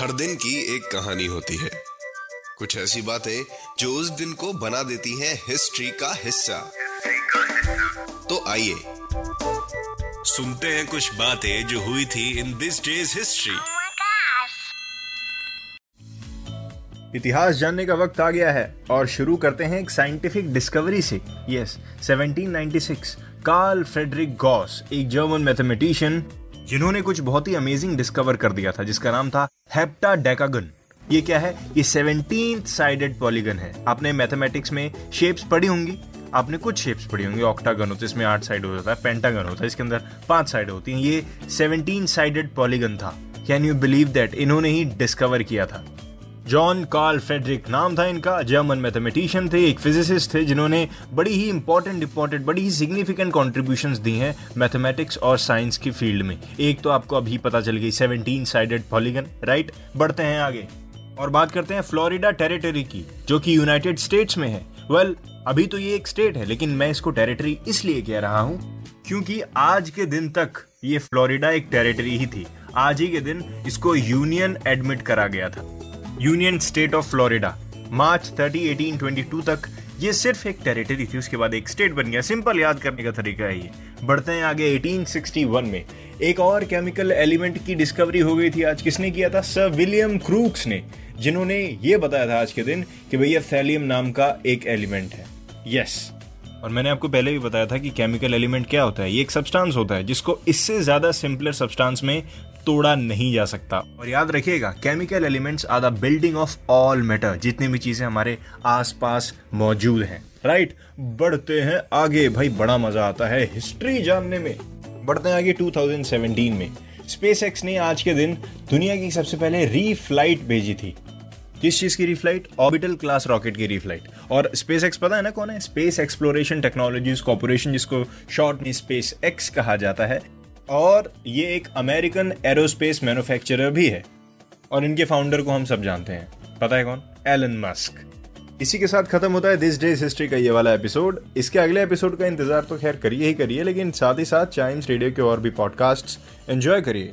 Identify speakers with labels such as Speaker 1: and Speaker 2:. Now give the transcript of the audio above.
Speaker 1: हर दिन की एक कहानी होती है। कुछ ऐसी बातें जो उस दिन को बना देती हैं हिस्ट्री का हिस्सा। तो आइए, सुनते हैं कुछ बातें जो हुई थी इन दिस डेज़ हिस्ट्री.
Speaker 2: इतिहास जानने का वक्त आ गया है और शुरू करते हैं एक साइंटिफिक डिस्कवरी से। यस 1796 कार्ल फ्रेडरिक गॉस एक जर्मन मैथमेटिशियन जिन्होंने कुछ बहुत ही अमेजिंग डिस्कवर कर दिया था, जिसका नाम था हेप्टा डेकागन ये क्या है? ये सेवनटीन साइडेड पॉलीगन है। आपने मैथमेटिक्स में शेप्स पढ़ी होंगी? आपने कुछ शेप्स पढ़ी होंगी। ऑक्टागन होता है, इसमें आठ साइड हो जाता है पेंटागन होता है, इसके अंदर पाँच साइड होती हैं। ये सेवनटीन साइडेड पॉलीगन था। कैन यू बिलीव दैट इन्होंने ही डिस्कवर किया था। जॉन कार्ल फ्रेडरिक नाम था इनका। जर्मन मैथमेटिशियन थे एक फिजिसिस्ट थे जिन्होंने बड़ी ही इंपॉर्टेंट इंपॉर्टेंट बड़ी ही सिग्निफिकेंट कॉन्ट्रीब्यूशंस दी हैं मैथमेटिक्स और साइंस की फ़ील्ड में। एक तो आपको अभी पता चल गई 17 साइडेड पॉलीगन राइट बढ़ते हैं आगे। और बात करते हैं फ्लोरिडा टेरिटरी की जो कि यूनाइटेड स्टेट्स में है। वेल well, अभी तो ये एक स्टेट है लेकिन मैं इसको टेरिटरी इसलिए कह रहा हूँ क्योंकि आज के दिन तक ये फ्लोरिडा एक टेरिटरी ही थी। आज ही के दिन इसको यूनियन एडमिट करा गया था। Union state of Florida March 30 1822 तक, ये सिर्फ़ एक टेरिटरी थी, उसके बाद एक स्टेट बन गया। सिंपल याद करने का तरीका है ये। बढ़ते हैं आगे 1861 में। एक और केमिकल एलिमेंट की डिस्कवरी हो गई थी, आज किसने किया था? सर विलियम क्रूक्स ने, जिन्होंने ये बताया था आज के दिन कि भैया थैलियम नाम का एक एलिमेंट है। Yes yes. और मैंने आपको पहले भी बताया था कि केमिकल एलिमेंट क्या होता है? ये एक सब्सटेंस होता है, जिसको इससे ज़्यादा सिंपलर सब्सटेंस में तोड़ा नहीं जा सकता। और याद रखिएगा chemical elements are the building of all matter जितनी भी चीज़ें हमारे आसपास मौजूद हैं। राइट बढ़ते हैं आगे। भाई, बड़ा मज़ा आता है हिस्ट्री जानने में। बढ़ते हैं आगे 2017 में। स्पेस ने आज के दिन दुनिया की सबसे पहले रीफ्लाइट भेजी थी। किस चीज़ की रीफ्लाइट ऑर्बिटल क्लास रॉकेट की रीफ्लाइट और स्पेस एक्स पता है ना कौन है? स्पेस एक्सप्लोरेशन टेक्नोलॉजीज़ कॉर्पोरेशन जिसको शॉर्ट में स्पेस एक्स कहा जाता है। और ये एक अमेरिकन एरोस्पेस मैन्युफैक्चरर भी है और इनके फाउंडर को हम सब जानते हैं। पता है कौन? Elon Musk. इसी के साथ खत्म होता है दिस डेज़ हिस्ट्री का ये वाला एपिसोड। इसके अगले एपिसोड का इंतज़ार तो खैर करिए ही करिए, लेकिन साथ ही साथ चाइम्स रेडियो के और भी पॉडकास्ट एंजॉय करिए।